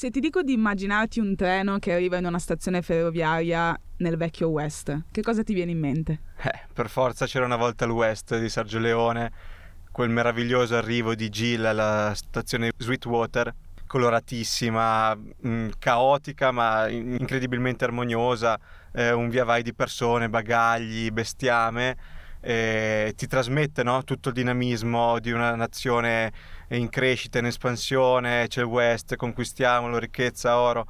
Se ti dico di immaginarti un treno che arriva in una stazione ferroviaria nel vecchio West, che cosa ti viene in mente? Eh, per forza c'era una volta il West di Sergio Leone, quel meraviglioso arrivo di Jill alla stazione Sweetwater, coloratissima, mh, mm, caotica ma incredibilmente armoniosa, eh, un via vai di persone, bagagli, bestiame, eh, ti trasmette no? tutto il dinamismo di una nazione in crescita, in espansione, c'è il West, conquistiamolo, ricchezza, oro.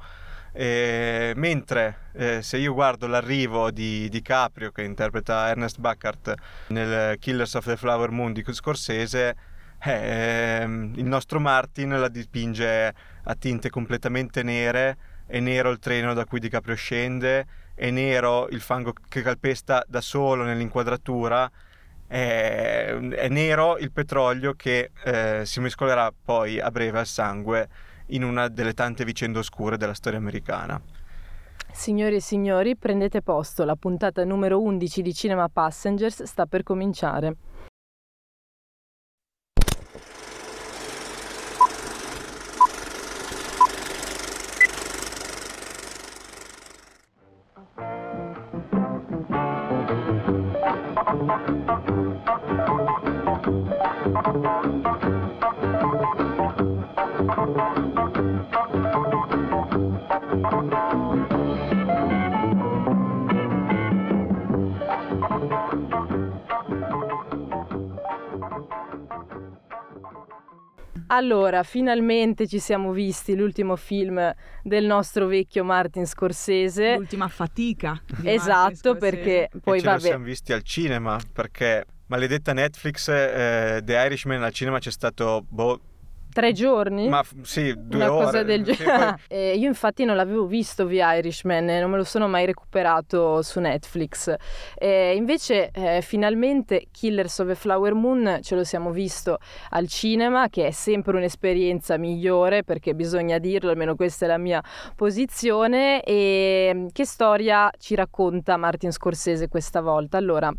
E, mentre eh, se io guardo l'arrivo di, di Caprio che interpreta Ernest Buckart nel Killers of the Flower Moon di Scorsese eh, il nostro Martin la dipinge a tinte completamente nere è nero il treno da cui DiCaprio scende è nero il fango che calpesta da solo nell'inquadratura è, è nero il petrolio che eh, si mescolerà poi a breve al sangue in una delle tante vicende oscure della storia americana. Signori e signori, prendete posto, la puntata numero 11 di Cinema Passengers sta per cominciare. Allora, finalmente ci siamo visti l'ultimo film del nostro vecchio Martin Scorsese. L'ultima fatica. Esatto, perché poi e ce vabbè. Lo siamo visti al cinema perché maledetta Netflix, eh, The Irishman al cinema c'è stato boh, Tre giorni? Ma sì, due Una ore. cosa del genere. Poi... eh, io infatti non l'avevo visto via Irishman, non me lo sono mai recuperato su Netflix. Eh, invece eh, finalmente Killers of a Flower Moon ce lo siamo visto al cinema, che è sempre un'esperienza migliore perché bisogna dirlo, almeno questa è la mia posizione. E che storia ci racconta Martin Scorsese questa volta? Allora,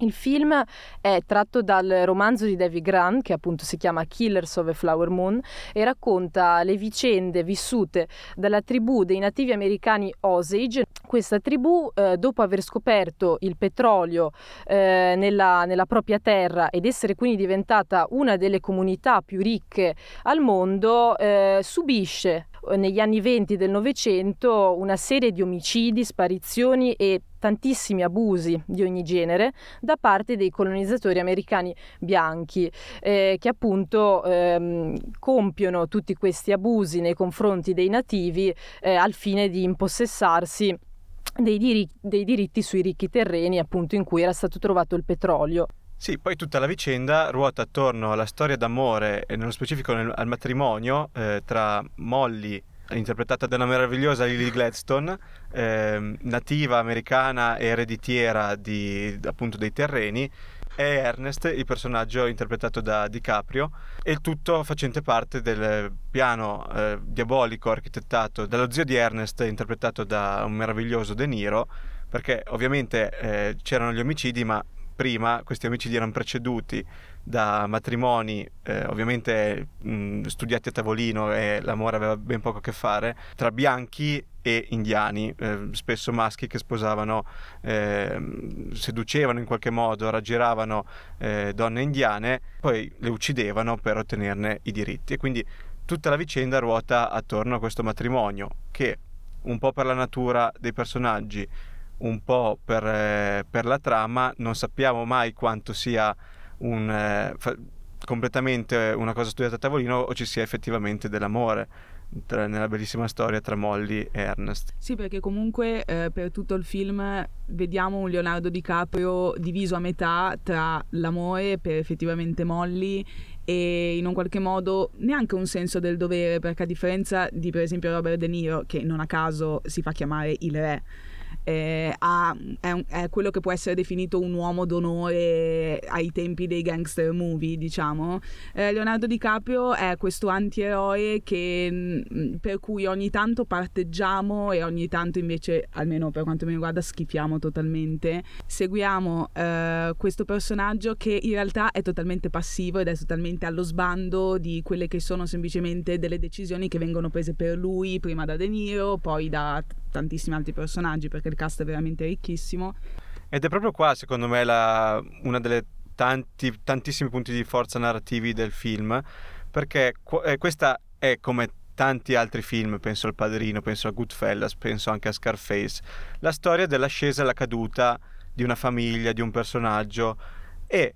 il film è tratto dal romanzo di David Grant, che appunto si chiama Killers of a Flower Moon, e racconta le vicende vissute dalla tribù dei nativi americani Osage. Questa tribù, eh, dopo aver scoperto il petrolio eh, nella, nella, propria terra ed essere quindi diventata una delle comunità più ricche al mondo, eh, subisce negli anni 20 del Novecento una serie di omicidi, sparizioni e tantissimi abusi di ogni genere da parte dei colonizzatori americani bianchi eh, che appunto ehm, compiono tutti questi abusi nei confronti dei nativi eh, al fine di impossessarsi dei, diri- dei diritti sui ricchi terreni appunto in cui era stato trovato il petrolio. Sì, poi tutta la vicenda ruota attorno alla storia d'amore e nello specifico nel, al matrimonio eh, tra Molly, interpretata da una meravigliosa Lily Gladstone, eh, nativa americana e ereditiera di, appunto dei terreni, e Ernest, il personaggio interpretato da DiCaprio, e il tutto facente parte del piano eh, diabolico architettato dallo zio di Ernest, interpretato da un meraviglioso De Niro, perché ovviamente eh, c'erano gli omicidi, ma prima questi omicidi erano preceduti da matrimoni eh, ovviamente mh, studiati a tavolino e l'amore aveva ben poco a che fare tra bianchi e indiani, eh, spesso maschi che sposavano, eh, seducevano in qualche modo, raggiravano eh, donne indiane, poi le uccidevano per ottenerne i diritti. E quindi tutta la vicenda ruota attorno a questo matrimonio che un po' per la natura dei personaggi, un po' per, eh, per la trama, non sappiamo mai quanto sia un, eh, fa- completamente una cosa studiata a tavolino o ci sia effettivamente dell'amore. Tra, nella bellissima storia tra Molly e Ernest. Sì, perché comunque eh, per tutto il film vediamo un Leonardo DiCaprio diviso a metà tra l'amore per effettivamente Molly e in un qualche modo neanche un senso del dovere, perché a differenza di per esempio Robert De Niro, che non a caso si fa chiamare il re, eh, ha, è, un, è, quello che può essere definito un uomo d'onore ai tempi dei gangster movie, diciamo. Eh, Leonardo DiCaprio è questo antieroe che, mm, per cui ogni tanto parteggiamo e ogni tanto invece, almeno per quanto mi riguarda, schifiamo totalmente. Seguiamo eh, questo personaggio che in realtà è totalmente passivo ed è totalmente allo sbando di quelle che sono semplicemente delle decisioni che vengono prese per lui, prima da De Niro, poi da tantissimi altri personaggi, perché il cast è veramente ricchissimo. Ed è proprio qua, secondo me, la, una delle tanti, tantissimi punti di forza narrativi del film, perché eh, questa è come tanti altri film, penso al Padrino, penso a Goodfellas, penso anche a Scarface, la storia dell'ascesa e la caduta di una famiglia, di un personaggio e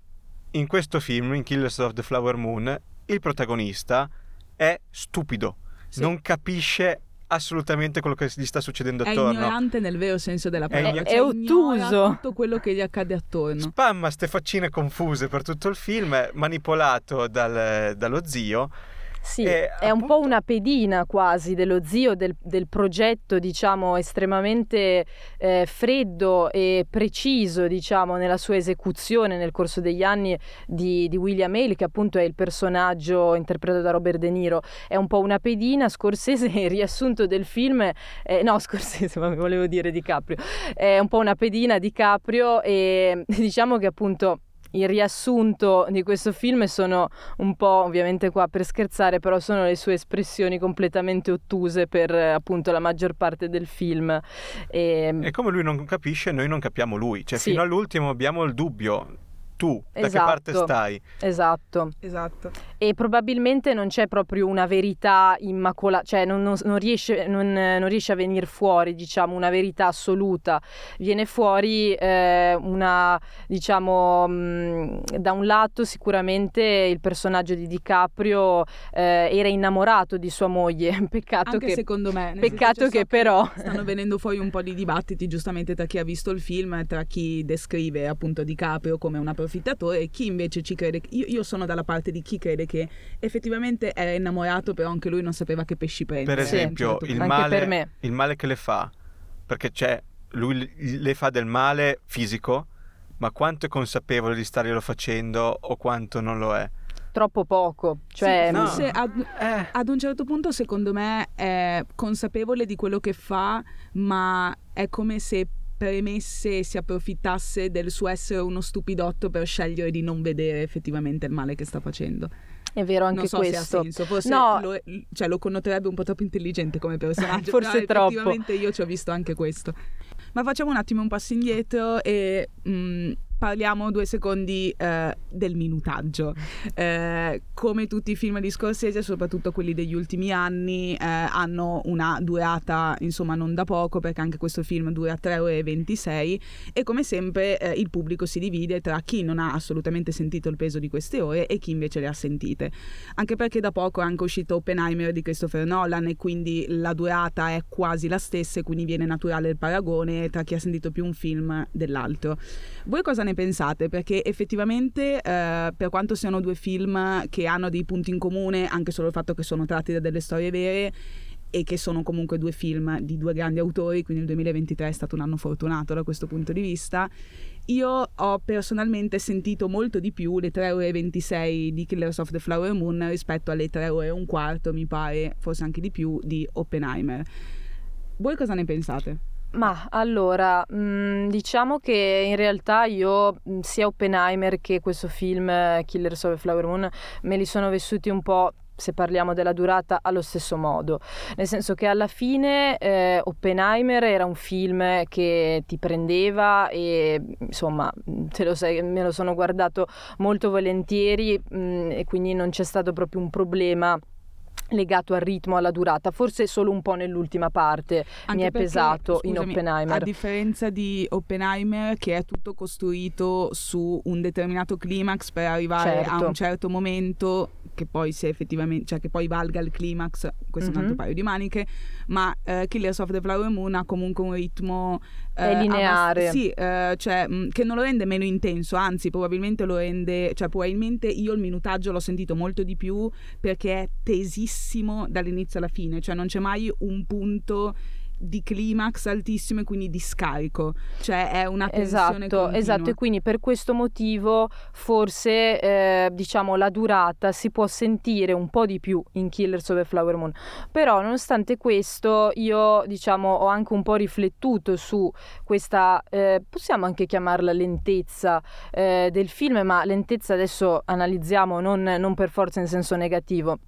in questo film, in Killers of the Flower Moon, il protagonista è stupido, sì. non capisce assolutamente quello che gli sta succedendo attorno. È ignorante nel vero senso della parola. È, cioè, è ottuso. tutto quello che gli accade attorno. Spamma ste faccine confuse per tutto il film, manipolato dal, dallo zio sì, e, è appunto... un po' una pedina quasi dello zio del, del progetto, diciamo, estremamente eh, freddo e preciso, diciamo, nella sua esecuzione nel corso degli anni di, di William Hale, che appunto è il personaggio interpretato da Robert De Niro. È un po' una pedina, Scorsese, il riassunto del film, eh, no, Scorsese, ma volevo dire Di Caprio, è un po' una pedina di Caprio e diciamo che appunto il riassunto di questo film sono un po' ovviamente qua per scherzare, però sono le sue espressioni completamente ottuse per appunto la maggior parte del film. E, e come lui non capisce, noi non capiamo lui, cioè sì. fino all'ultimo abbiamo il dubbio tu, da che parte esatto. stai. Esatto. Esatto. E probabilmente non c'è proprio una verità immacolata, cioè non, non, non, riesce, non, riesce, a venire fuori, diciamo, una verità assoluta. Viene fuori eh, una, diciamo, mh, mm, da un lato sicuramente il personaggio di DiCaprio eh, era innamorato di sua moglie, peccato Anche che... secondo me. Peccato che so però... Stanno venendo fuori un po' di dibattiti, giustamente tra chi ha visto il film, tra chi descrive appunto DiCaprio come una persona approfittatore e chi invece ci crede. Io, io, sono dalla parte di chi crede che effettivamente era innamorato, però anche lui non sapeva che pesci prendere. Per esempio, certo il, male, il male che le fa, perché c'è, lui le fa del male fisico, ma quanto è consapevole di starglielo facendo o quanto non lo è? troppo poco. Cioè, sì, forse no. ad, eh. ad, un certo punto, secondo me, è consapevole di quello che fa, ma è come se premesse e si approfittasse del suo essere uno stupidotto per scegliere di non vedere effettivamente il male che sta facendo. È vero anche non so questo. Se ha senso. Forse no. lo, cioè, lo connoterebbe un po' troppo intelligente come personaggio. Forse troppo. Effettivamente io ci ho visto anche questo. Ma facciamo un attimo un passo indietro e mh, mm, parliamo due secondi eh, del minutaggio. Eh, come tutti i film di Scorsese, soprattutto quelli degli ultimi anni, eh, hanno una durata insomma non da poco perché anche questo film dura 3 ore e 26 e come sempre eh, il pubblico si divide tra chi non ha assolutamente sentito il peso di queste ore e chi invece le ha sentite. Anche perché da poco è anche uscito Oppenheimer di Christopher Nolan e quindi la durata è quasi la stessa e quindi viene naturale il paragone tra chi ha sentito più un film dell'altro. Voi cosa ne ne pensate? Perché effettivamente, eh, per quanto siano due film che hanno dei punti in comune, anche solo il fatto che sono tratti da delle storie vere, e che sono comunque due film di due grandi autori, quindi il 2023 è stato un anno fortunato da questo punto di vista. Io ho personalmente sentito molto di più le 3 ore e 26 di Killers of the Flower Moon rispetto alle 3 ore e un quarto, mi pare, forse anche di più, di Oppenheimer. Voi cosa ne pensate? Ma allora, mh, mm, diciamo che in realtà io mm, sia Oppenheimer che questo film eh, Killers of the Flower Moon me li sono vissuti un po' se parliamo della durata allo stesso modo, nel senso che alla fine eh, Oppenheimer era un film che ti prendeva e insomma lo sai, me lo sono guardato molto volentieri mh, mm, e quindi non c'è stato proprio un problema legato al ritmo, alla durata, forse solo un po' nell'ultima parte Anche mi è perché, pesato scusami, in Oppenheimer. A differenza di Oppenheimer che è tutto costruito su un determinato climax per arrivare certo. a un certo. momento che poi se effettivamente, cioè che poi valga il climax, questo mm-hmm. è un altro mhm. paio di maniche, ma uh, Killers of the Flower Moon ha comunque un ritmo è lineare. Abbast- sì, uh, cioè mh, che non lo rende meno intenso, anzi probabilmente lo rende, cioè probabilmente io il minutaggio l'ho sentito molto di più perché è tesissimo dall'inizio alla fine, cioè non c'è mai un punto di climax altissimo e quindi di scarico, cioè è una tensione Esatto, continua. esatto, e quindi per questo motivo forse eh, diciamo la durata si può sentire un po' di più in Killers of the Flower Moon. Però nonostante questo io diciamo ho anche un po' riflettuto su questa, eh, possiamo anche chiamarla lentezza eh, del film, ma lentezza adesso analizziamo non, non per forza in senso negativo.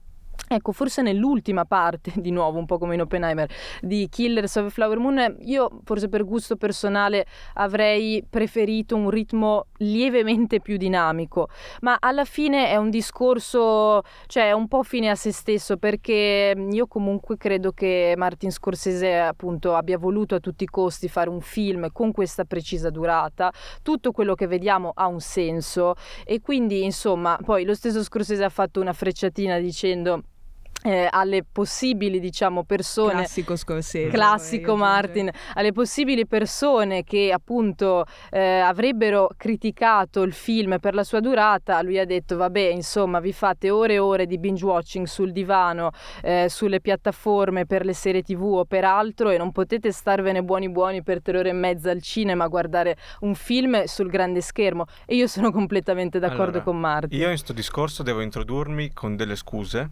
Ecco, forse nell'ultima parte, di nuovo un po' come in Oppenheimer, di Killers of Flower Moon, io forse per gusto personale avrei preferito un ritmo lievemente più dinamico, ma alla fine è un discorso, cioè un po' fine a se stesso, perché io comunque credo che Martin Scorsese appunto abbia voluto a tutti i costi fare un film con questa precisa durata, tutto quello che vediamo ha un senso. E quindi insomma, poi lo stesso Scorsese ha fatto una frecciatina dicendo eh, alle possibili diciamo persone classico Scorsese classico Martin alle possibili persone che appunto eh, avrebbero criticato il film per la sua durata lui ha detto vabbè insomma vi fate ore e ore di binge watching sul divano eh, sulle piattaforme per le serie tv o per altro e non potete starvene buoni buoni per tre ore e mezza al cinema a guardare un film sul grande schermo. E io sono completamente d'accordo Allora, con Martin. Io in sto discorso devo introdurmi con delle scuse,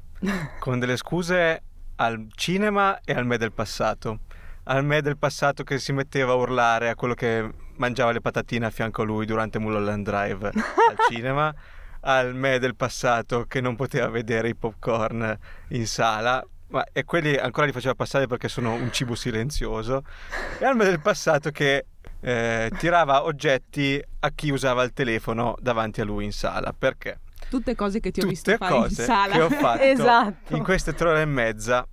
con delle scuse al cinema e al me del passato. Al me del passato che si metteva a urlare a quello che mangiava le patatine a fianco a lui durante Mulholland Drive al cinema, al me del passato che non poteva vedere i popcorn in sala. Ma, e quelli ancora li faceva passare perché sono un cibo silenzioso. E al me del passato che eh, tirava oggetti a chi usava il telefono davanti a lui in sala. Perché? Tutte cose che ti ho visto tutte fare in sala che ho fatto Esatto. in queste tre ore e mezza.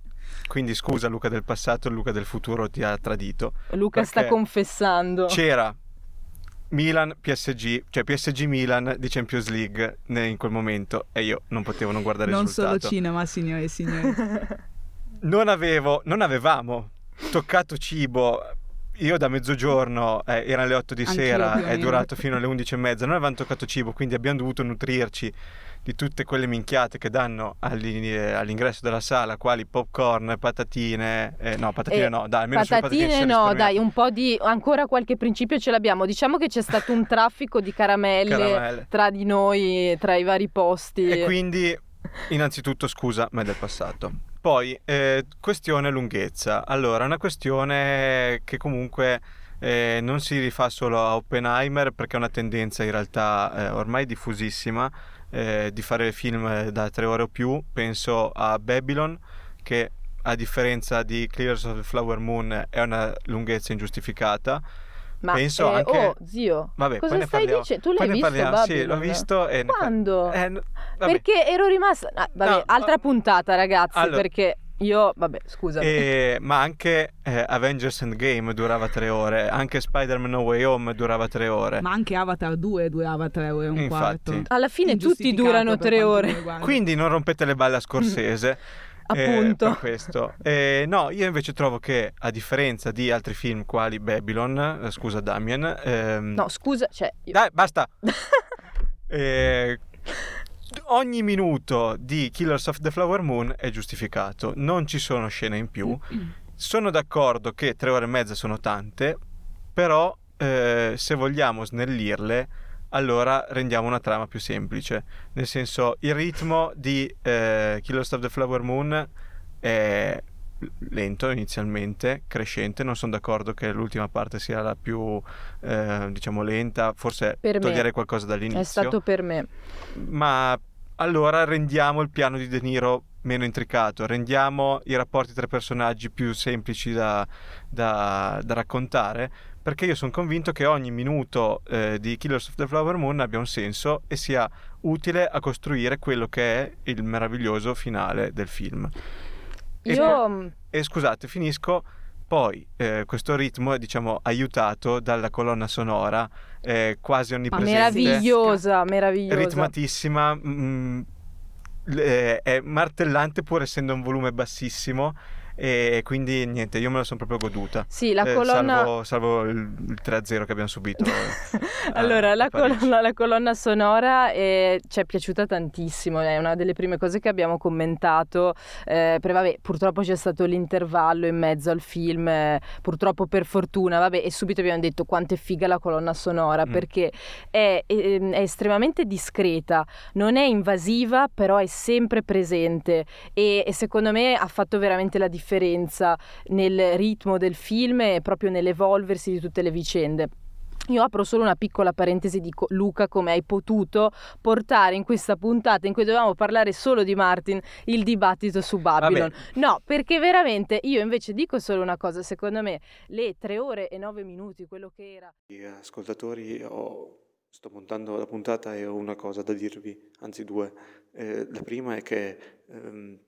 Quindi scusa Luca del passato, Luca del futuro ti ha tradito. Luca sta confessando C'era Milan PSG, cioè PSG Milan di Champions League in quel momento e io non potevo non guardare non il solo risultato. cinema signore e signori non avevo, non avevamo toccato cibo. Io da mezzogiorno, eh, erano le 8 di Anch'io sera, è meno. durato fino alle 11 e mezza, non avevamo toccato cibo, quindi abbiamo dovuto nutrirci di tutte quelle minchiate che danno eh, all'ingresso della sala, quali popcorn, patatine, eh, no patatine Eh, no, dai, almeno Patatine patatine no, dai, un po' di ancora qualche principio ce l'abbiamo. Diciamo che c'è stato un traffico di caramelle, Caramelle. tra di noi, tra i vari posti. E quindi, innanzitutto, scusa, ma è del passato. Poi, eh, questione lunghezza. Allora, una questione che comunque eh, non si rifà solo a Oppenheimer, perché è una tendenza in realtà eh, ormai diffusissima eh, di fare film da tre ore o più. Penso a Babylon, che a differenza di Clears of the Flower Moon è una lunghezza ingiustificata. Ma penso eh, anche- oh, zio, Vabbè, poi cosa ne stai dicendo? Tu l'hai visto parliamo. Sì, l'ho visto. E Quando? Eh, n- vabbè. Perché ero rimasta ah, vabbè, No, altra oh. puntata, ragazzi, Allora- perché io vabbè, scusa. E- ma anche eh, Avengers Endgame durava tre ore, anche Spider-Man No Way Home durava tre ore. ma anche Avatar 2 durava tre ore e un Infatti. quarto Alla fine tutti durano tre ore. Quindi non rompete le balle a Scorsese. Eh, Appunto. per questo. Eh, no, io invece trovo che a differenza di altri film quali Babylon, eh, scusa Damien, ehm, No, scusa, cioè io- dai, basta. Eh, ogni minuto di Killers of the Flower Moon è giustificato, non ci sono scene in più. Sono d'accordo che tre ore e mezza sono tante, però eh, se vogliamo snellirle, allora rendiamo una trama più semplice. Nel senso, il ritmo di eh, Killers of the Flower Moon è lento inizialmente, crescente. Non sono d'accordo che l'ultima parte sia la più, eh, diciamo, lenta. Forse Per me togliere qualcosa dall'inizio è stato per me. ma allora rendiamo il piano di De Niro meno intricato, rendiamo i rapporti tra personaggi più semplici da, da- da raccontare, perché io sono convinto che ogni minuto eh, di Killers of the Flower Moon abbia un senso e sia utile a costruire quello che è il meraviglioso finale del film. E Io mm, E scusate, finisco. Poi eh, questo ritmo è diciamo aiutato dalla colonna sonora eh, quasi onnipresente meravigliosa, meravigliosa. ritmatissima, mm, eh, è martellante pur essendo un volume bassissimo e quindi niente, io me la sono proprio goduta. Sì, la colonna... Salvo, salvo il, il 3-0 che abbiamo subito. allora, a, la, colonna, la, colonna, sonora è, ci è piaciuta tantissimo, è una delle prime cose che abbiamo commentato, eh, però vabbè, purtroppo c'è stato l'intervallo in mezzo al film, eh, purtroppo per fortuna, vabbè, e subito abbiamo detto quanto è figa la colonna sonora, mm. perché è, è, è estremamente discreta, non è invasiva, però è sempre presente e, e secondo me ha fatto veramente la differenza differenza nel ritmo del film e proprio nell'evolversi di tutte le vicende. Io apro solo una piccola parentesi di Luca, come hai potuto portare in questa puntata in cui dovevamo parlare solo di Martin il dibattito su Babylon. Vabbè. No, perché veramente io invece dico solo una cosa, secondo me le tre ore e nove minuti, quello che era... Ascoltatori, ho... sto montando la puntata e ho una cosa da dirvi, anzi due. Eh, la prima è che... Ehm,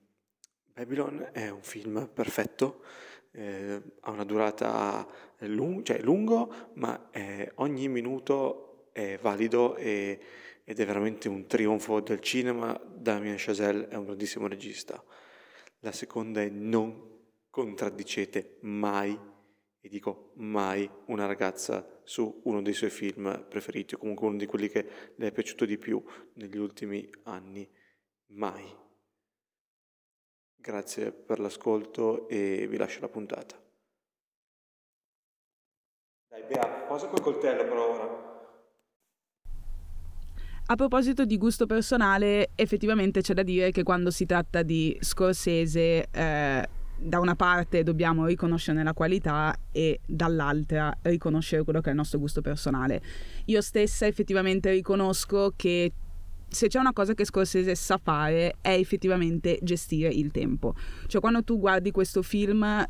Babylon è un film perfetto, eh, ha una durata lung- cioè lungo, ma eh, ogni minuto è valido e, ed è veramente un trionfo del cinema. Damien Chazelle è un grandissimo regista. La seconda è non contraddicete mai, e dico mai, una ragazza su uno dei suoi film preferiti o comunque uno di quelli che le è piaciuto di più negli ultimi anni. Mai. Grazie per l'ascolto e vi lascio la puntata. Dai, Bea, posa quel coltello per ora. A proposito di gusto personale, effettivamente c'è da dire che quando si tratta di Scorsese, eh, da una parte dobbiamo riconoscerne la qualità e dall'altra riconoscere quello che è il nostro gusto personale. Io stessa effettivamente riconosco che se c'è una cosa che Scorsese sa fare è effettivamente gestire il tempo. Cioè quando tu guardi questo film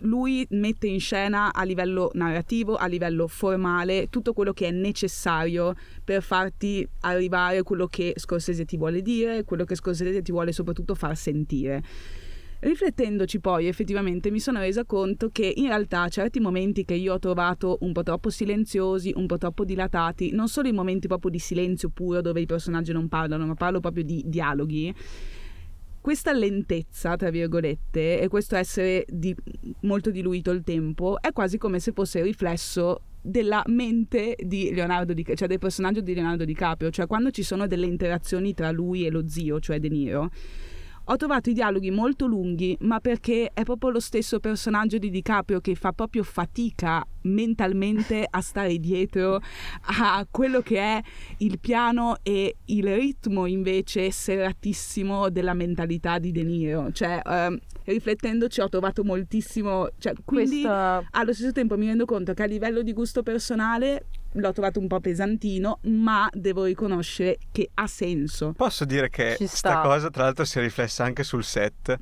lui mette in scena a livello narrativo, a livello formale, tutto quello che è necessario per farti arrivare quello che Scorsese ti vuole dire, quello che Scorsese ti vuole soprattutto far sentire. Riflettendoci poi effettivamente mi sono resa conto che in realtà certi momenti che io ho trovato un po' troppo silenziosi, un po' troppo dilatati, non solo i momenti proprio di silenzio puro dove i personaggi non parlano, ma parlo proprio di dialoghi, questa lentezza, tra virgolette, e questo essere di, molto diluito il tempo, è quasi come se fosse il riflesso della mente di Leonardo DiCaprio, cioè del personaggio di Leonardo DiCaprio, cioè quando ci sono delle interazioni tra lui e lo zio, cioè De Niro ho trovato i dialoghi molto lunghi, ma perché è proprio lo stesso personaggio di DiCaprio che fa proprio fatica mentalmente a stare dietro a quello che è il piano e il ritmo invece serratissimo della mentalità di De Niro. Cioè, um, riflettendoci ho trovato moltissimo... Cioè, quindi Questa... allo stesso tempo mi rendo conto che a livello di gusto personale l'ho trovato un po' pesantino, ma devo riconoscere che ha senso. Posso dire che questa cosa, tra l'altro, si è riflessa anche sul set,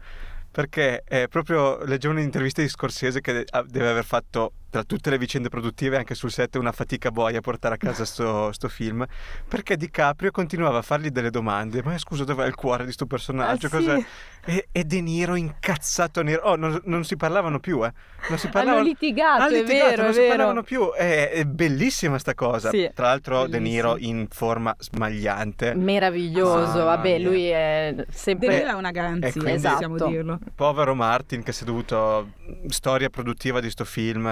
perché è proprio leggevo un'intervista di Scorsese che deve aver fatto tra tutte le vicende produttive anche sul set una fatica boia a portare a casa sto, sto film perché DiCaprio continuava a fargli delle domande ma scusa dov'è il cuore di sto personaggio ah, sì. e, e, De Niro incazzato nero oh non, non si parlavano più eh non si parlavano hanno litigato, hanno litigato è vero, non è si vero. parlavano più è, è bellissima sta cosa sì. tra l'altro Bellissimo. De Niro in forma smagliante meraviglioso ah, vabbè mia. lui è sempre De Niro è una garanzia quindi, esatto. possiamo dirlo povero Martin che si è dovuto storia produttiva di sto film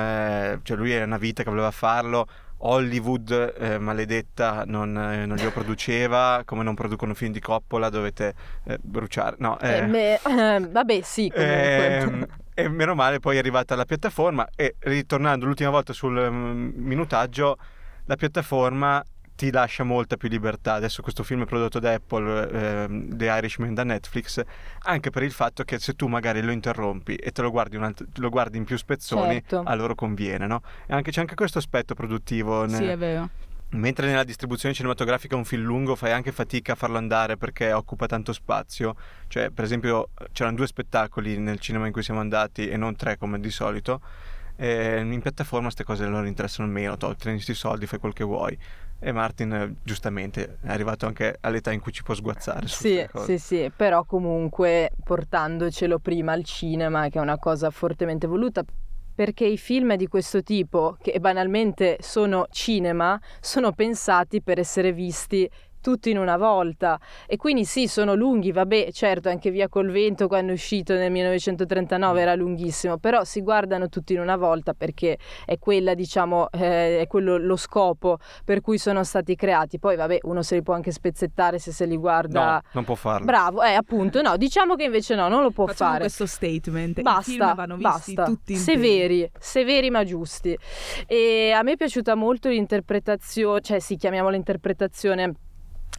cioè lui era una vita che voleva farlo, Hollywood eh, maledetta non, eh, non, glielo produceva, come non producono film di Coppola dovete eh, bruciare. No, eh, eh me, eh, vabbè sì. Ehm, e meno male poi è arrivata la piattaforma e ritornando l'ultima volta sul um, minutaggio, la piattaforma ti lascia molta più libertà. Adesso questo film è prodotto da Apple, eh, The Irishman da Netflix, anche per il fatto che se tu magari lo interrompi e te lo guardi, alt- lo guardi in più spezzoni, certo. a loro conviene, no? E anche, c'è anche questo aspetto produttivo. Nel... Sì, è vero. Mentre nella distribuzione cinematografica un film lungo fai anche fatica a farlo andare perché occupa tanto spazio. Cioè, per esempio, c'erano due spettacoli nel cinema in cui siamo andati e non tre come di solito. E in piattaforma queste cose loro interessano meno, tolti questi soldi, fai quel che vuoi. E Martin giustamente è arrivato anche all'età in cui ci può sguazzare. Sì, sì, sì, però comunque portandocelo prima al cinema, che è una cosa fortemente voluta, perché i film di questo tipo, che banalmente sono cinema, sono pensati per essere visti tutti in una volta. E quindi sì sono lunghi vabbè certo anche via col vento quando è uscito nel 1939 era lunghissimo però si guardano tutti in una volta perché è quella diciamo eh, è quello lo scopo per cui sono stati creati. Poi vabbè uno se li può anche spezzettare se se li guarda no non può farlo. Bravo eh appunto. No diciamo che invece no non lo può Facciamo fare. questo statement. Basta basta. severi severi ma giusti. E a me è piaciuta molto l'interpretazione cioè sì chiamiamola interpretazione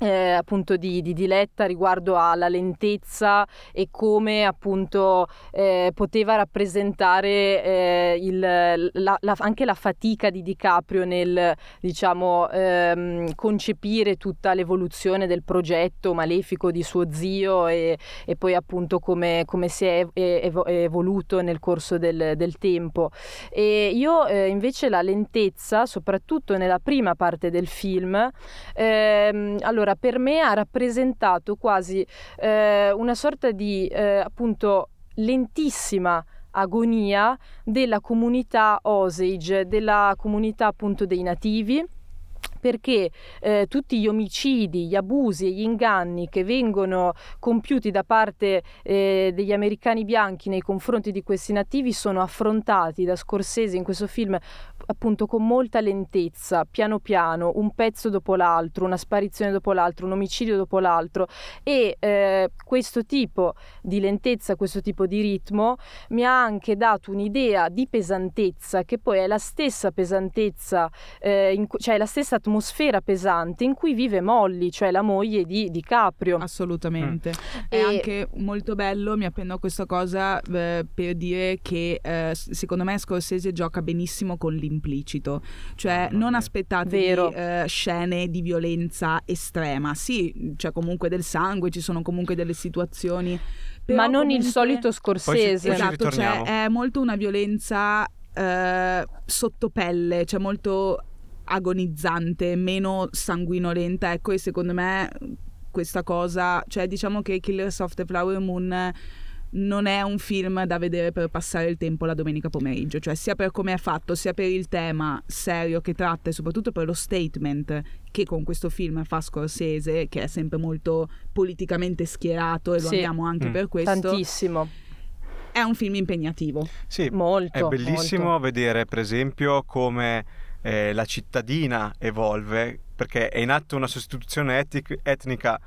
eh, appunto di, di, Diletta riguardo alla lentezza e come appunto eh, poteva rappresentare eh, il, la, la, anche la fatica di DiCaprio nel diciamo ehm, concepire tutta l'evoluzione del progetto malefico di suo zio e, e poi appunto come, come si è ev- evoluto nel corso del, del tempo. E io eh, invece la lentezza soprattutto nella prima parte del film ehm, allora allora per me ha rappresentato quasi eh, una sorta di eh, appunto lentissima agonia della comunità Osage, della comunità appunto dei nativi perché eh, tutti gli omicidi, gli abusi e gli inganni che vengono compiuti da parte eh, degli americani bianchi nei confronti di questi nativi sono affrontati da Scorsese in questo film appunto con molta lentezza, piano piano, un pezzo dopo l'altro, una sparizione dopo l'altro, un omicidio dopo l'altro. E eh, questo tipo di lentezza, questo tipo di ritmo mi ha anche dato un'idea di pesantezza che poi è la stessa pesantezza, eh, in, cioè la stessa atmosfera pesante in cui vive Molly, cioè la moglie di, di Caprio. Assolutamente. Mm. È e... anche molto bello, mi appendo questa cosa eh, per dire che eh, secondo me Scorsese gioca benissimo con l'impegno implicito, cioè non aspettatevi eh, scene di violenza estrema, sì, c'è comunque del sangue, ci sono comunque delle situazioni... Ma non comunque... il solito scorsese. Poi, poi esatto, cioè è molto una violenza eh, sotto pelle, cioè molto agonizzante, meno sanguinolenta, ecco, e secondo me questa cosa, cioè diciamo che Killers of the Flower Moon non è un film da vedere per passare il tempo la domenica pomeriggio, cioè sia per come è fatto, sia per il tema serio che tratta e soprattutto per lo statement che con questo film fa Scorsese, che è sempre molto politicamente schierato e lo sì. amiamo anche mm. per questo. Tantissimo. È un film impegnativo. Sì, molto. È bellissimo molto. vedere, per esempio, come eh, la cittadina evolve, perché è in atto una sostituzione etic- etnica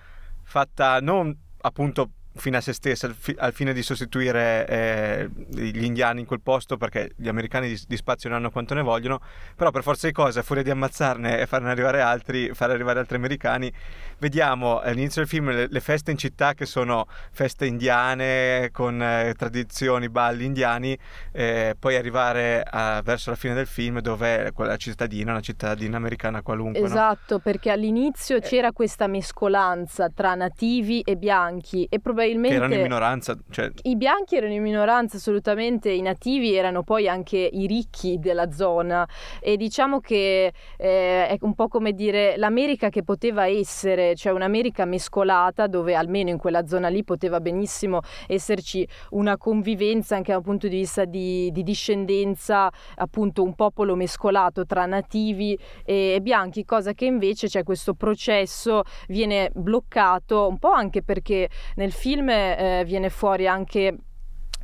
fatta non appunto fine a se stessa al, fi- al fine di sostituire eh, gli indiani in quel posto perché gli americani di, di, spazio ne hanno quanto ne vogliono però per forza di cose a furia di ammazzarne e farne arrivare altri fare arrivare altri americani vediamo all'inizio del film le, le feste in città che sono feste indiane con eh, tradizioni balli indiani eh, poi arrivare a, verso la fine del film dove quella cittadina una cittadina americana qualunque esatto no? perché all'inizio c'era questa mescolanza tra nativi e bianchi e probabilmente probabilmente... Che erano in minoranza. Cioè... I bianchi erano in minoranza assolutamente, i nativi erano poi anche i ricchi della zona e diciamo che eh, è un po' come dire l'America che poteva essere, cioè un'America mescolata dove almeno in quella zona lì poteva benissimo esserci una convivenza anche dal punto di vista di, di discendenza, appunto un popolo mescolato tra nativi e bianchi, cosa che invece c'è questo processo viene bloccato un po' anche perché nel film film eh, viene fuori anche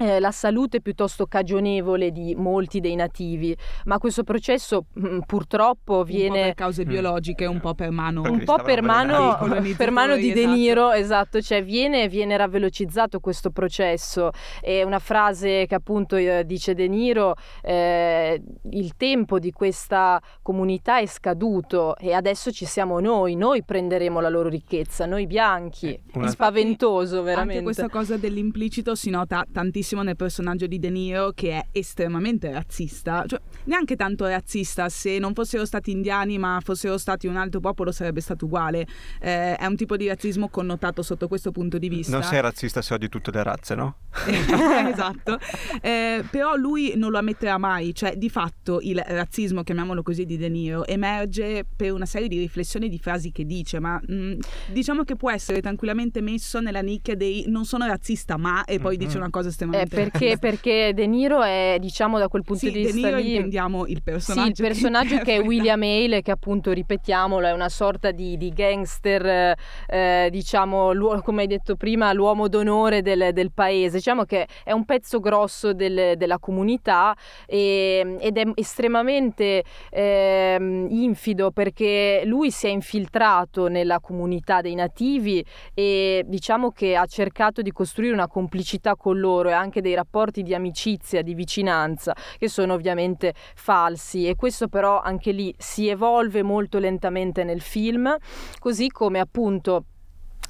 eh, la salute piuttosto cagionevole di molti dei nativi, ma questo processo mh, mm, purtroppo viene... Un po' per cause mm. biologiche, un po' per mano... Un po' per mano, per mano di esatto. De Niro, esatto, cioè viene, viene ravvelocizzato questo processo. E una frase che appunto eh, dice De Niro, eh, il tempo di questa comunità è scaduto e adesso ci siamo noi, noi prenderemo la loro ricchezza, noi bianchi. Eh, una... Spaventoso veramente. Anche questa cosa dell'implicito si nota tantissimo tantissimo nel personaggio di De Niro che è estremamente razzista, cioè neanche tanto razzista, se non fossero stati indiani ma fossero stati un altro popolo sarebbe stato uguale, eh, è un tipo di razzismo connotato sotto questo punto di vista. Non sei razzista se odi tutte le razze, no? esatto, eh, però lui non lo ammetterà mai, cioè di fatto il razzismo, chiamiamolo così, di De Niro emerge per una serie di riflessioni di frasi che dice, ma mh, mm, diciamo che può essere tranquillamente messo nella nicchia dei non sono razzista ma e poi mm-hmm. dice una cosa estremamente Eh, perché, perché, De Niro è, diciamo, da quel punto sì, di vista De Niro lì... intendiamo il personaggio. Sì, il personaggio che, che è William Hale, che appunto, ripetiamolo, è una sorta di, di gangster, eh, diciamo, come hai detto prima, l'uomo d'onore del, del, paese. Diciamo che è un pezzo grosso del, della comunità e, ed è estremamente eh, infido perché lui si è infiltrato nella comunità dei nativi e diciamo che ha cercato di costruire una complicità con loro e anche dei rapporti di amicizia, di vicinanza, che sono ovviamente falsi. E questo però anche lì si evolve molto lentamente nel film, così come appunto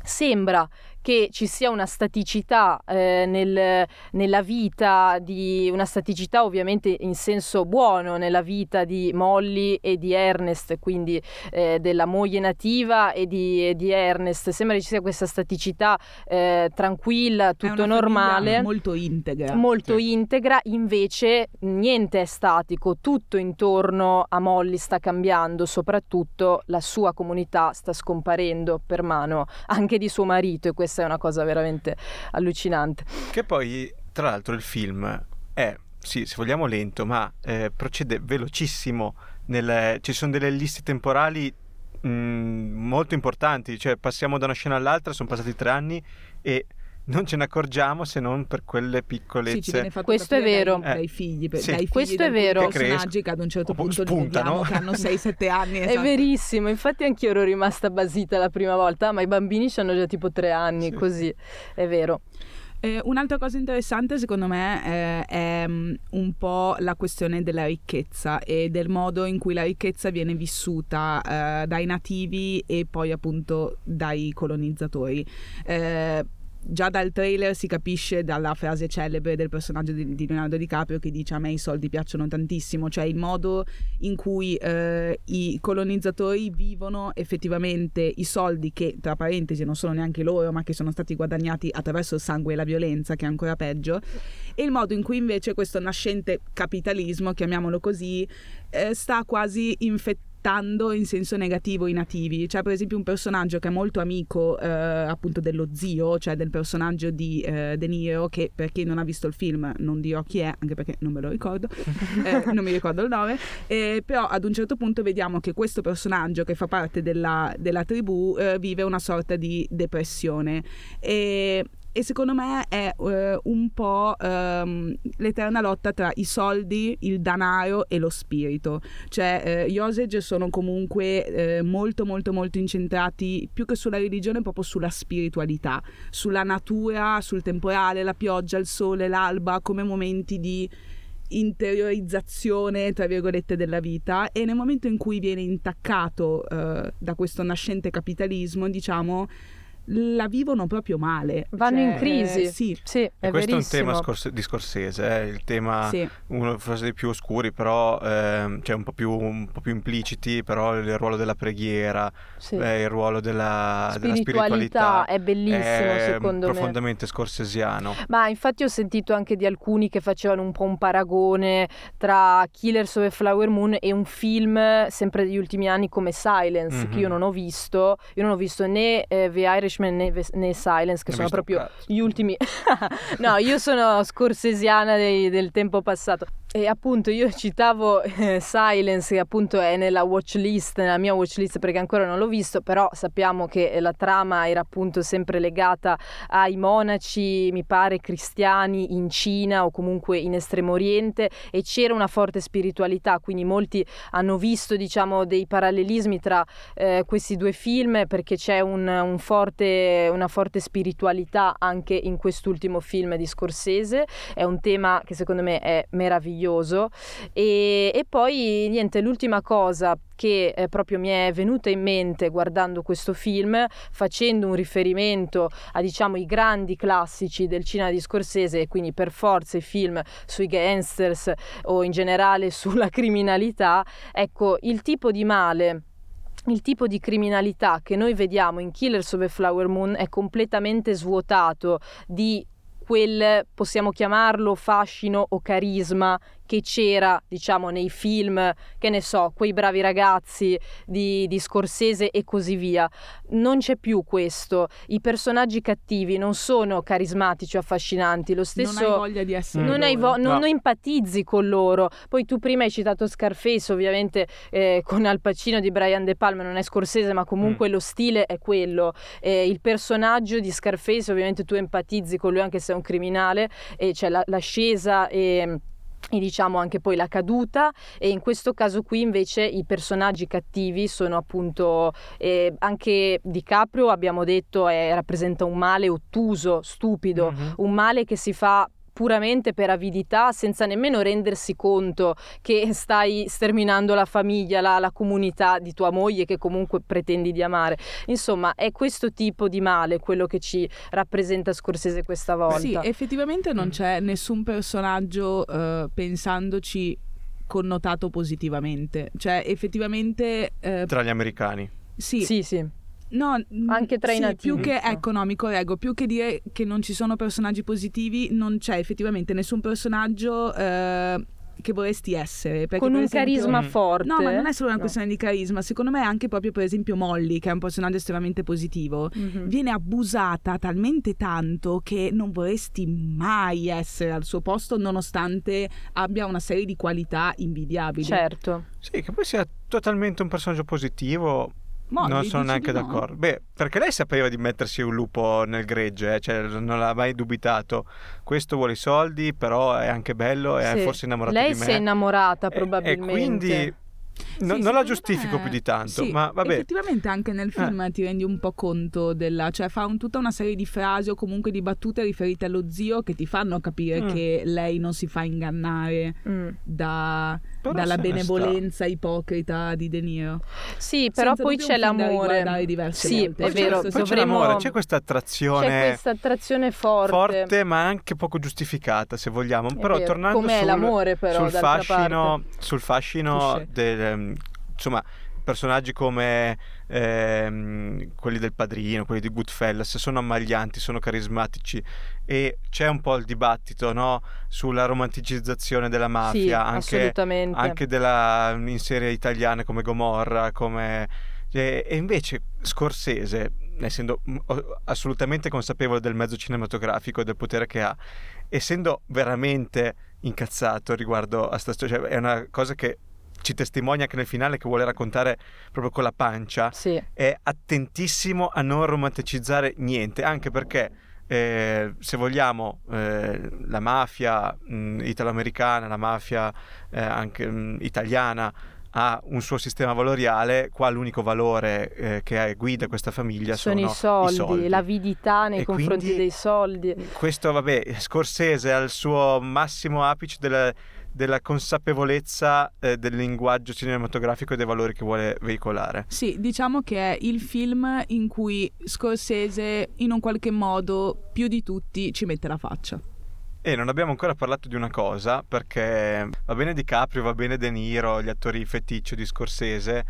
sembra che ci sia una staticità eh, nel, nella vita di una staticità ovviamente in senso buono nella vita di Molly e di Ernest quindi eh, della moglie nativa e di, e di, Ernest sembra che ci sia questa staticità eh, tranquilla tutto normale molto integra molto sì. integra invece niente è statico tutto intorno a Molly sta cambiando soprattutto la sua comunità sta scomparendo per mano anche di suo marito e questo questa è una cosa veramente allucinante. Che poi, tra l'altro, il film è, sì, se vogliamo lento, ma eh, procede velocissimo. Nel, ci sono delle liste temporali mh, molto importanti, cioè passiamo da una scena all'altra, sono passati tre anni e non ce ne accorgiamo se non per quelle piccolezze. Sì, Questo è vero. Dai, dai figli, sì. dai figli Questo è vero. personaggi che ad un certo punto spuntano. che hanno 6-7 anni. Esatto. È verissimo, infatti anch'io ero rimasta basita la prima volta, ma i bambini hanno già tipo 3 anni, sì. così, è vero. Eh, un'altra cosa interessante secondo me eh, è um, un po' la questione della ricchezza e del modo in cui la ricchezza viene vissuta eh, dai nativi e poi appunto dai colonizzatori eh, già dal trailer si capisce dalla frase celebre del personaggio di, di, Leonardo DiCaprio che dice a me i soldi piacciono tantissimo, cioè il modo in cui eh, i colonizzatori vivono effettivamente i soldi che tra parentesi non sono neanche loro ma che sono stati guadagnati attraverso il sangue e la violenza che è ancora peggio e il modo in cui invece questo nascente capitalismo, chiamiamolo così, eh, sta quasi infettando trattando in senso negativo i nativi. C'è per esempio un personaggio che è molto amico eh, appunto dello zio, cioè del personaggio di eh, De Niro, che per chi non ha visto il film non dirò chi è, anche perché non me lo ricordo, eh, non mi ricordo il nome, però ad un certo punto vediamo che questo personaggio che fa parte della, della tribù eh, vive una sorta di depressione e e secondo me è uh, un po' um, l'eterna lotta tra i soldi, il denaro e lo spirito. Cioè, uh, gli Osage sono comunque uh, molto, molto, molto incentrati più che sulla religione, proprio sulla spiritualità, sulla natura, sul temporale, la pioggia, il sole, l'alba, come momenti di interiorizzazione, tra virgolette, della vita. E nel momento in cui viene intaccato da questo nascente capitalismo, diciamo la vivono proprio male. Vanno cioè, in crisi. Sì. sì è e questo verissimo. è un tema scorse- di Scorsese, eh, il tema sì. uno forse dei più oscuri, però eh, cioè un, po più, un po' più impliciti, però il ruolo della preghiera, sì. eh, il ruolo della spiritualità, della spiritualità è bellissimo è secondo me. profondamente scorsesiano. Ma infatti ho sentito anche di alcuni che facevano un po' un paragone tra Killers of a Flower Moon e un film sempre degli ultimi anni come Silence, mm-hmm. che io mhm. non ho visto. Io non ho visto né eh, The Irish Irishman né, né Silence, che Ho sono proprio gli ultimi. no, io sono scorsesiana dei, del tempo passato. E appunto io citavo eh, Silence che appunto è nella watch list, nella mia watch list perché ancora non l'ho visto, però sappiamo che la trama era appunto sempre legata ai monaci, mi pare cristiani in Cina o comunque in Estremo Oriente e c'era una forte spiritualità, quindi molti hanno visto diciamo dei parallelismi tra eh, questi due film perché c'è un, un forte, una forte spiritualità anche in quest'ultimo film di Scorsese, è un tema che secondo me è meraviglioso meraviglioso. E, e poi niente l'ultima cosa che eh, proprio mi è venuta in mente guardando questo film, facendo un riferimento a diciamo i grandi classici del cinema di Scorsese e quindi per forza i film sui gangsters o in generale sulla criminalità, ecco il tipo di male il tipo di criminalità che noi vediamo in Killers of a Flower Moon è completamente svuotato di quel, possiamo chiamarlo, fascino o carisma che c'era, diciamo, nei film, che ne so, quei bravi ragazzi di, di Scorsese e così via. Non c'è più questo. I personaggi cattivi non sono carismatici o affascinanti. Lo stesso. Non hai voglia di essere. Non, hai vo- non, no. non empatizzi con loro. Poi tu prima hai citato Scarface, ovviamente eh, con Al Pacino di Brian De Palma, non è Scorsese, ma comunque mm. lo stile è quello. Eh, il personaggio di Scarface, ovviamente tu empatizzi con lui anche se è un criminale, e c'è la, l'ascesa e e diciamo anche poi la caduta e in questo caso qui invece i personaggi cattivi sono appunto eh, anche DiCaprio abbiamo detto è, rappresenta un male ottuso, stupido, mm-hmm. un male che si fa puramente per avidità senza nemmeno rendersi conto che stai sterminando la famiglia, la, la, comunità di tua moglie che comunque pretendi di amare. Insomma, è questo tipo di male quello che ci rappresenta Scorsese questa volta. Sì, effettivamente non mm. c'è nessun personaggio uh, pensandoci connotato positivamente. Cioè, effettivamente... Uh, Tra gli americani. Sì, sì, sì. No, anche tra sì, i nativi. Più che economico, ecco, più che dire che non ci sono personaggi positivi, non c'è effettivamente nessun personaggio eh, che vorresti essere. Con un esempio, carisma forte. No, ma non è solo una no. questione di carisma, secondo me anche proprio per esempio Molly, che è un personaggio estremamente positivo, mm-hmm. viene abusata talmente tanto che non vorresti mai essere al suo posto nonostante abbia una serie di qualità invidiabili. Certo. Sì, che poi sia totalmente un personaggio positivo Molly, non sono neanche no? d'accordo. Beh, perché lei sapeva di mettersi un lupo nel gregge, eh? cioè non l'ha mai dubitato. Questo vuole i soldi, però è anche bello e sì. è forse innamorato lei di me. Lei si è innamorata probabilmente. E, e quindi No, sì, non la giustifico me... più di tanto, sì, ma vabbè. Effettivamente anche nel film eh. ti rendi un po' conto della... cioè fa un, tutta una serie di frasi o comunque di battute riferite allo zio che ti fanno capire mm. che lei non si fa ingannare mm. da, dalla benevolenza ipocrita di De Niro. Sì, però Senza poi c'è l'amore. Sì, volte. è vero. Poi c'è l'amore, c'è questa attrazione... C'è questa attrazione forte. Forte, ma anche poco giustificata, se vogliamo. È però vero. tornando Com'è sul, l'amore, però, sul fascino, sul fascino del ehm, insomma personaggi come ehm, quelli del padrino, quelli di Goodfellas, sono ammaglianti, sono carismatici e c'è un po' il dibattito no? sulla romanticizzazione della mafia, sì, anche, anche della, in serie italiane come Gomorra, come... E, e invece Scorsese, essendo assolutamente consapevole del mezzo cinematografico e del potere che ha, essendo veramente incazzato riguardo a sta storia, cioè è una cosa che ci testimonia anche nel finale che vuole raccontare proprio con la pancia, sì. è attentissimo a non romanticizzare niente, anche perché eh, se vogliamo eh, la mafia mh, italo-americana, la mafia eh, anche mh, italiana ha un suo sistema valoriale, qua l'unico valore eh, che guida questa famiglia sono, sono i, soldi, i, soldi, l'avidità nei e confronti dei soldi. Questo, vabbè, Scorsese al suo massimo apice della della consapevolezza eh, del linguaggio cinematografico e dei valori che vuole veicolare. Sì, diciamo che è il film in cui Scorsese in un qualche modo più di tutti ci mette la faccia. E non abbiamo ancora parlato di una cosa, perché va bene DiCaprio, va bene De Niro, gli attori feticcio di Scorsese,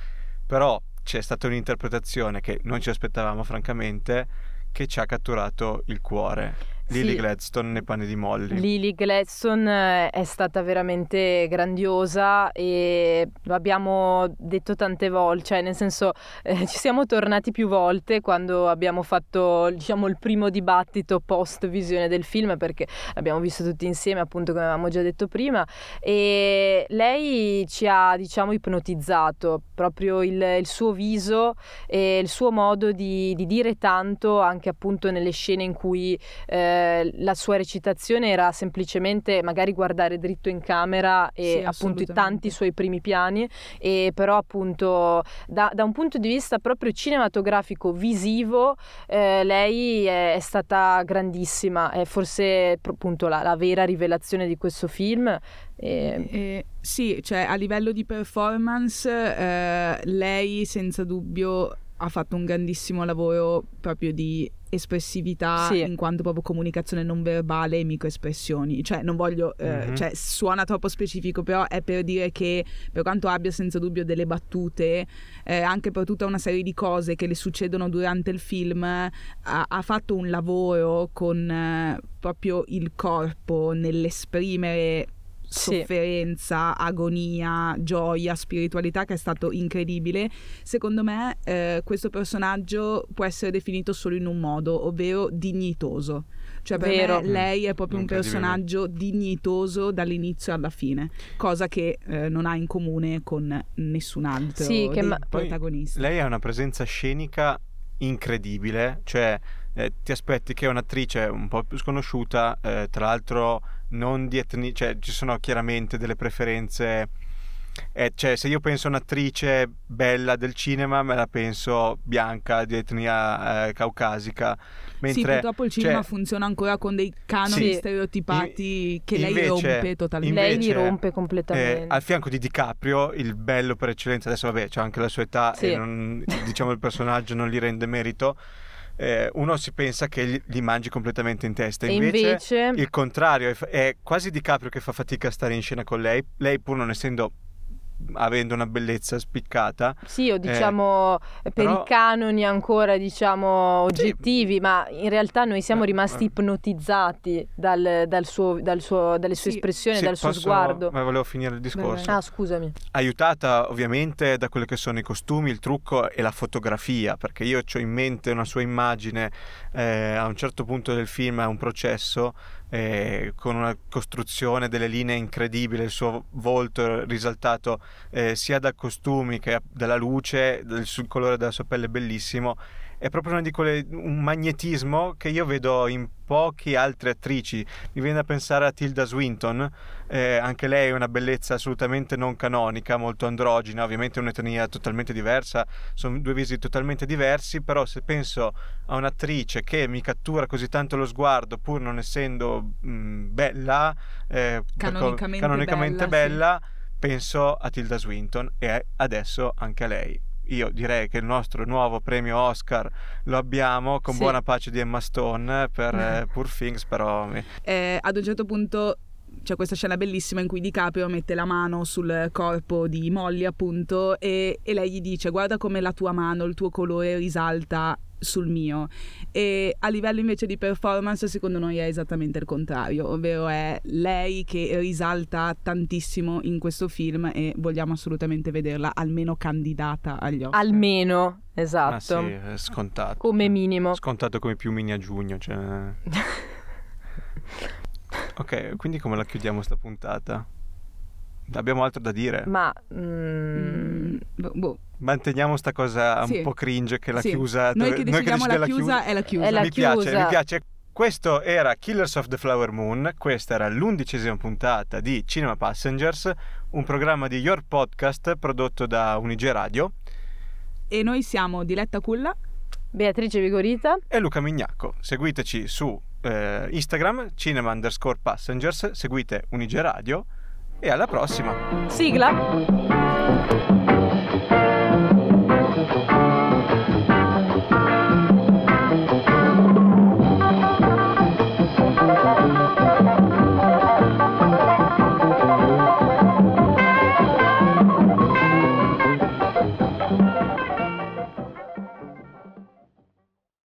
però c'è stata un'interpretazione che non ci aspettavamo francamente, che ci ha catturato il cuore. Lily sì. Gladstone nei panni di Molly. Lily Gladstone eh, è stata veramente grandiosa e lo abbiamo detto tante volte, cioè nel senso eh, ci siamo tornati più volte quando abbiamo fatto diciamo il primo dibattito post visione del film perché l'abbiamo visto tutti insieme appunto come avevamo già detto prima e lei ci ha diciamo ipnotizzato proprio il, il suo viso e il suo modo di, di, dire tanto anche appunto nelle scene in cui eh, eh, la sua recitazione era semplicemente magari guardare dritto in camera e sì, appunto i tanti suoi primi piani, e però appunto da, da, un punto di vista proprio cinematografico, visivo, eh, lei è, è, stata grandissima, è forse appunto la, la vera rivelazione di questo film. E... Eh, sì, cioè a livello di performance eh, lei senza dubbio ha fatto un grandissimo lavoro proprio di espressività sì. in quanto proprio comunicazione non verbale e microespressioni. Cioè, non voglio, mm-hmm. cioè, suona troppo specifico, però è per dire che per quanto abbia senza dubbio delle battute, eh, anche per tutta una serie di cose che le succedono durante il film, ha, ha fatto un lavoro con eh, proprio il corpo nell'esprimere Sì. sofferenza, agonia, gioia, spiritualità che è stato incredibile. Secondo me eh, questo personaggio può essere definito solo in un modo, ovvero dignitoso. Cioè per Vero. me lei è proprio un personaggio dignitoso dall'inizio alla fine, cosa che eh, non ha in comune con nessun altro Sì, che ma- Poi protagonisti. Lei ha una presenza scenica incredibile, cioè eh, ti aspetti che un'attrice un po' più sconosciuta, eh, tra l'altro non di etnia, cioè ci sono chiaramente delle preferenze, eh, cioè se io penso a un'attrice bella del cinema me la penso bianca, di etnia eh, caucasica, sì, mentre purtroppo il cinema cioè, funziona ancora con dei canoni Sì. stereotipati che lei invece- rompe totalmente. Lei li invece, rompe completamente. Eh, al fianco di DiCaprio, il bello per eccellenza, adesso vabbè, c'ha anche la sua età Sì. e non- diciamo il personaggio non gli rende merito. Eh, uno si pensa che gli, gli mangi completamente in testa. Invece, invece, il contrario, è, è quasi DiCaprio che fa fatica a stare in scena con lei. Lei, pur non essendo avendo una bellezza spiccata, sì, o diciamo per però- i canoni ancora diciamo oggettivi, ma in realtà noi siamo Eh, rimasti eh. ipnotizzati dal, dal suo, dal suo- dalle sue Sì. espressioni, sì, dal suo posso- sguardo. Ma volevo finire il discorso. Ah, scusami. aiutata ovviamente da quelli che sono i costumi, il trucco e la fotografia, perché io ho in mente una sua immagine eh, a un certo punto del film, a un processo, eh, con una costruzione delle linee incredibile, il suo volto risaltato eh, sia dai costumi che dalla luce, del, colore della sua pelle bellissimo. È proprio una di quelle, un magnetismo che io vedo in poche altre attrici. Mi viene da pensare a Tilda Swinton, eh, anche lei è una bellezza assolutamente non canonica, molto androgina, ovviamente un'etnia totalmente diversa, sono due visi totalmente diversi, però se penso a un'attrice che mi cattura così tanto lo sguardo pur non essendo mh, bella, eh, Canonicamente canonicamente bella, bella, penso a Tilda Swinton e adesso anche a lei. Io direi che il nostro nuovo premio Oscar lo abbiamo con Sì. buona pace di Emma Stone per eh, Poor Things, però Eh, ad un certo punto c'è questa scena bellissima in cui DiCaprio mette la mano sul corpo di Molly appunto e, e lei gli dice guarda come la tua mano, il tuo colore risalta sul mio e a livello invece di performance secondo noi è esattamente il contrario ovvero è lei che risalta tantissimo in questo film e vogliamo assolutamente vederla almeno candidata agli Oscar Almeno, Ma esatto. sì, è scontato. Come minimo. Scontato come più mini a giugno. Cioè... ok, quindi come la chiudiamo sta puntata? Abbiamo altro da dire? Ma mm, Mm, boh, boh. Manteniamo sta cosa Sì. un po' cringe che la Sì. chiusa... noi che decidiamo la decide chiusa è la chiusa È la mi piace, chiusa. mi piace. Questo era Killers of the Flower Moon, questa era l'undicesima puntata di Cinema Passengers, un programma di Your Podcast prodotto da Unige Radio e noi siamo Diletta Culla Beatrice Vigorita. e Luca Mignacco. Seguiteci su eh, Instagram, cinema underscore passengers, seguite Unige Radio e alla prossima! Sigla.